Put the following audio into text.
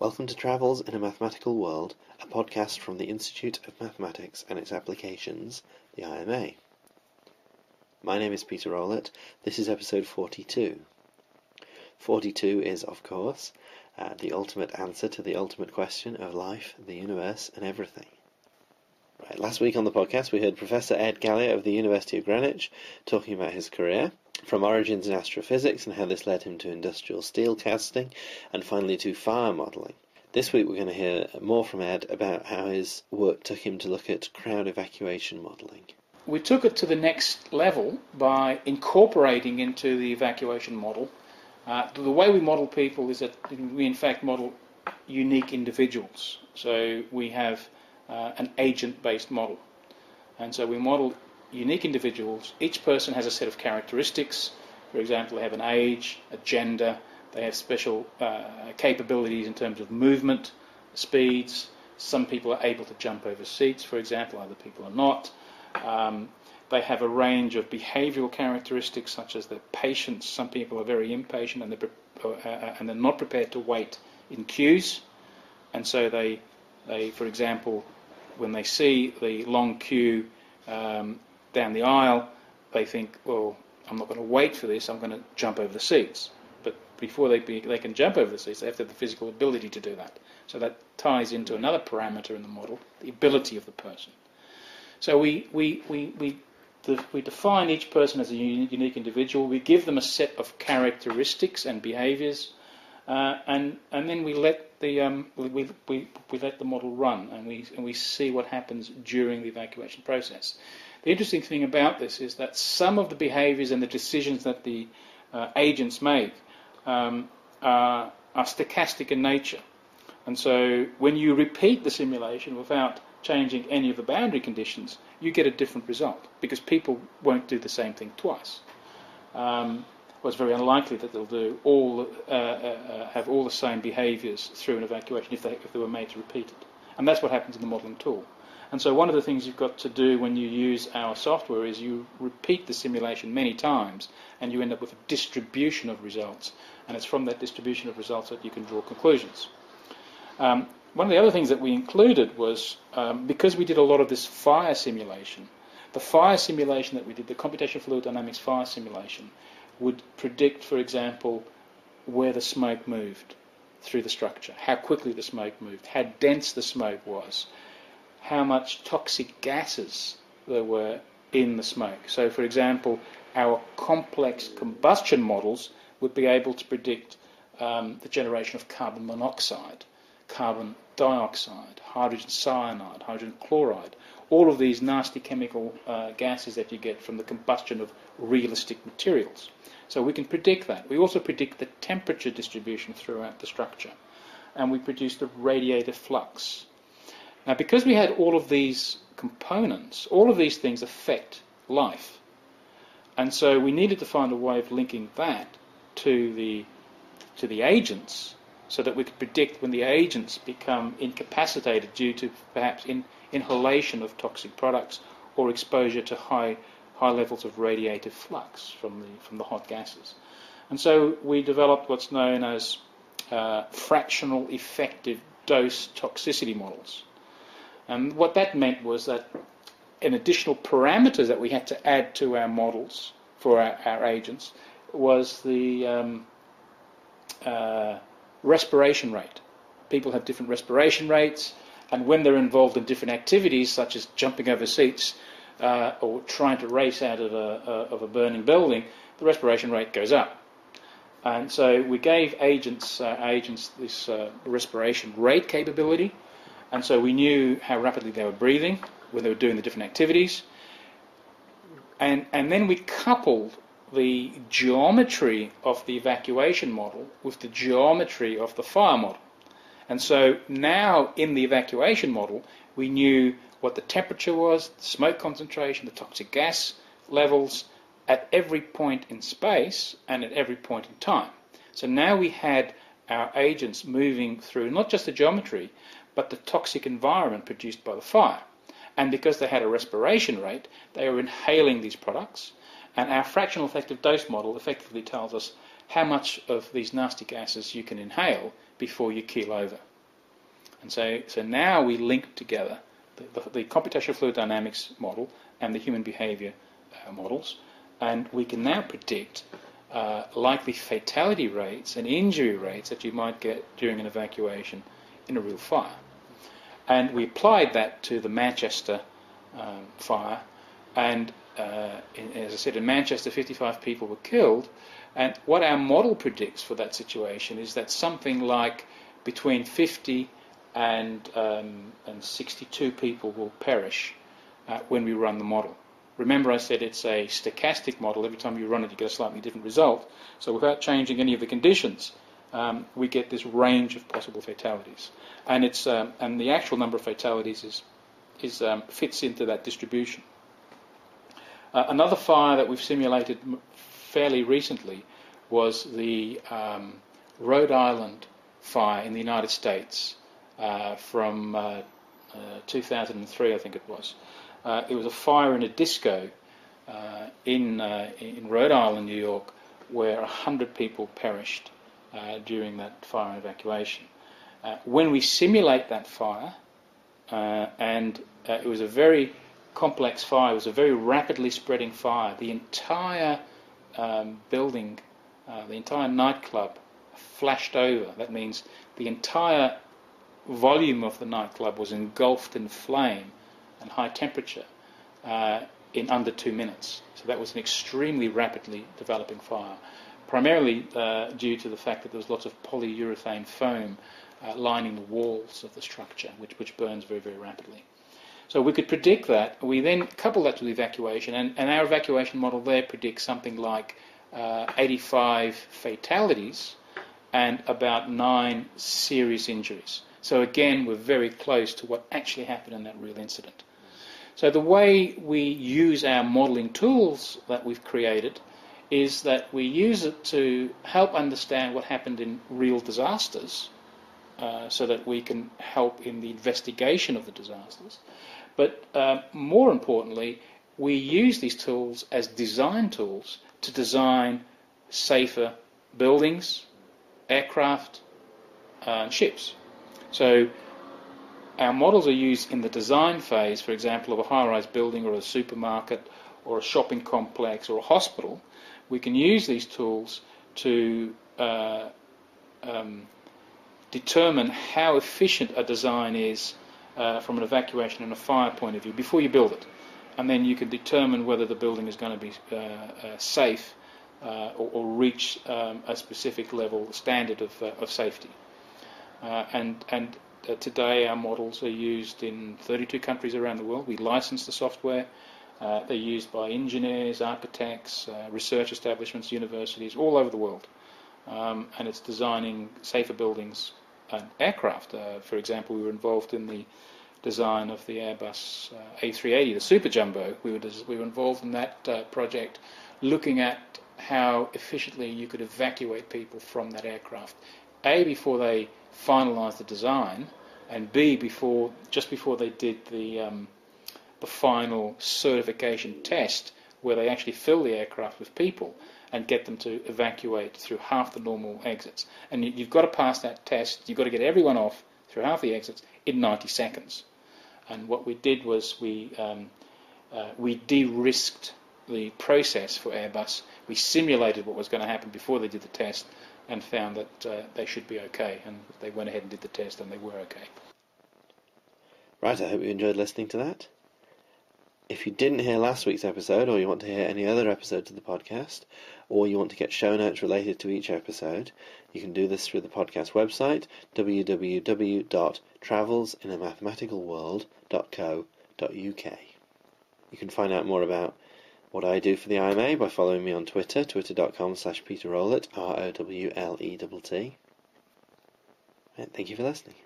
Welcome to Travels in a Mathematical World, a podcast from the Institute of Mathematics and its Applications, the IMA. My name is Peter Rowlett. This is episode 42. 42 is, of course, uh, the ultimate answer to the ultimate question of life, the universe, and everything. Right, last week on the podcast, we heard Professor Ed Galea of the University of Greenwich talking about his career, from origins in astrophysics and how this led him to industrial steel casting, and finally to fire modelling. This week, we're going to hear more from Ed about how his work took him to look at crowd evacuation modelling. We took it to the next level by incorporating into the evacuation model. Uh, the way we model people is that we, in fact, model unique individuals. So we have uh, an agent-based model. And so we model unique individuals. Each person has a set of characteristics. For example, they have an age, a gender, they have special uh, capabilities in terms of movement, speeds. Some people are able to jump over seats, for example, other people are not. Um, they have a range of behavioural characteristics, such as their patience. Some people are very impatient and they're, uh, uh, and they're not prepared to wait in queues. And so they, they, for example, when they see the long queue um, down the aisle, they think, well, I'm not going to wait for this, I'm going to jump over the seats. But before they, be, they can jump over the seats, they have to have the physical ability to do that. So that ties into another parameter in the model, the ability of the person. So we, we, we, we, we define each person as a unique individual, we give them a set of characteristics and behaviors, uh, and, and then we let the, um, we, we, we let the model run and we, and we see what happens during the evacuation process. The interesting thing about this is that some of the behaviors and the decisions that the uh, agents make um, are, are stochastic in nature. And so when you repeat the simulation without changing any of the boundary conditions, you get a different result because people won't do the same thing twice. Um, well, it's very unlikely that they'll do all uh, uh, uh, have all the same behaviours through an evacuation if they if they were made to repeat it, and that's what happens in the modelling tool. And so one of the things you've got to do when you use our software is you repeat the simulation many times, and you end up with a distribution of results, and it's from that distribution of results that you can draw conclusions. Um, one of the other things that we included was um, because we did a lot of this fire simulation, the fire simulation that we did, the computational fluid dynamics fire simulation, would predict, for example, where the smoke moved through the structure, how quickly the smoke moved, how dense the smoke was, how much toxic gases there were in the smoke. So, for example, our complex combustion models would be able to predict um, the generation of carbon monoxide, carbon dioxide, hydrogen cyanide, hydrogen chloride, all of these nasty chemical uh, gases that you get from the combustion of realistic materials. So we can predict that. We also predict the temperature distribution throughout the structure. And we produce the radiative flux. Now, because we had all of these components, all of these things affect life. And so we needed to find a way of linking that to the, to the agents so that we could predict when the agents become incapacitated due to perhaps in, inhalation of toxic products or exposure to high high levels of radiative flux from the, from the hot gases. And so we developed what's known as uh, fractional effective dose toxicity models. And what that meant was that an additional parameter that we had to add to our models for our, our agents was the um, uh, respiration rate. People have different respiration rates, and when they're involved in different activities, such as jumping over seats, uh, or trying to race out of a, uh, of a burning building, the respiration rate goes up. And so we gave agents, uh, agents this uh, respiration rate capability, and so we knew how rapidly they were breathing when they were doing the different activities. And, and then we coupled the geometry of the evacuation model with the geometry of the fire model. And so now in the evacuation model, we knew what the temperature was, the smoke concentration, the toxic gas levels at every point in space and at every point in time. So now we had our agents moving through not just the geometry, but the toxic environment produced by the fire. And because they had a respiration rate, they were inhaling these products. And our fractional effective dose model effectively tells us how much of these nasty gases you can inhale before you keel over. And so, so now we link together the, the, the computational fluid dynamics model and the human behavior uh, models, and we can now predict uh, likely fatality rates and injury rates that you might get during an evacuation in a real fire. And we applied that to the Manchester um, fire, and in, as I said, in Manchester, 55 people were killed. And what our model predicts for that situation is that something like between 50 and, um, and 62 people will perish uh, when we run the model. Remember, I said it's a stochastic model. Every time you run it, you get a slightly different result. So, without changing any of the conditions, um, we get this range of possible fatalities. And, it's, um, and the actual number of fatalities is, is, um, fits into that distribution. Uh, another fire that we've simulated fairly recently was the um, Rhode Island fire in the United States uh, from uh, uh 2003, I think it was. Uh, it was a fire in a disco uh, in, in Rhode Island, New York, where 100 people perished during that fire evacuation. when we simulate that fire, and it was a very complex fire. It was a very rapidly spreading fire. The entire um, building, uh, the entire nightclub flashed over. That means the entire volume of the nightclub was engulfed in flame and high temperature uh, in under two minutes. So that was an extremely rapidly developing fire, primarily uh, due to the fact that there was lots of polyurethane foam uh, lining the walls of the structure, which, which burns very, very rapidly. So we could predict that. We then couple that with evacuation, and, and our evacuation model there predicts something like uh, 85 fatalities and about nine serious injuries. So again, we're very close to what actually happened in that real incident. So the way we use our modelling tools that we've created is that we use it to help understand what happened in real disasters uh, so that we can help in the investigation of the disasters. But uh, more importantly, we use these tools as design tools to design safer buildings, aircraft, uh, and ships. So our models are used in the design phase, for example, of a high-rise building or a supermarket or a shopping complex or a hospital. We can use these tools to uh, um, determine how efficient a design is uh, from an evacuation and a fire point of view before you build it. And then you can determine whether the building is going to be uh, uh, safe uh, or, or, reach um, a specific level standard of, uh, of safety. Uh, and and today our models are used in 32 countries around the world. We license the software. they're used by engineers, architects, research establishments, universities all over the world. Um, and it's designing safer buildings and aircraft. Uh, for example, we were involved in the design of the Airbus uh, A380, the Super Jumbo. We were, we were involved in that uh, project, looking at how efficiently you could evacuate people from that aircraft. A, before they finalised the design, and B, before just before they did the um, the final certification test, where they actually fill the aircraft with people and get them to evacuate through half the normal exits. And you, have got to pass that test. You've got to get everyone off through half the exits in 90 seconds. And what we did was we um, uh, we de-risked the process for Airbus. We simulated what was going to happen before they did the test, and found that uh, they should be okay. And they went ahead and did the test, and they were okay. Right. I hope you enjoyed listening to that. If you didn't hear last week's episode, or you want to hear any other episodes of the podcast, or you want to get show notes related to each episode, you can do this through the podcast website, www.travelsinamathematicalworld.co.uk. You can find out more about what I do for the IMA by following me on Twitter, twitter.com slash Peter Rowlett, R-O-W-L-E-T-T. Thank you for listening.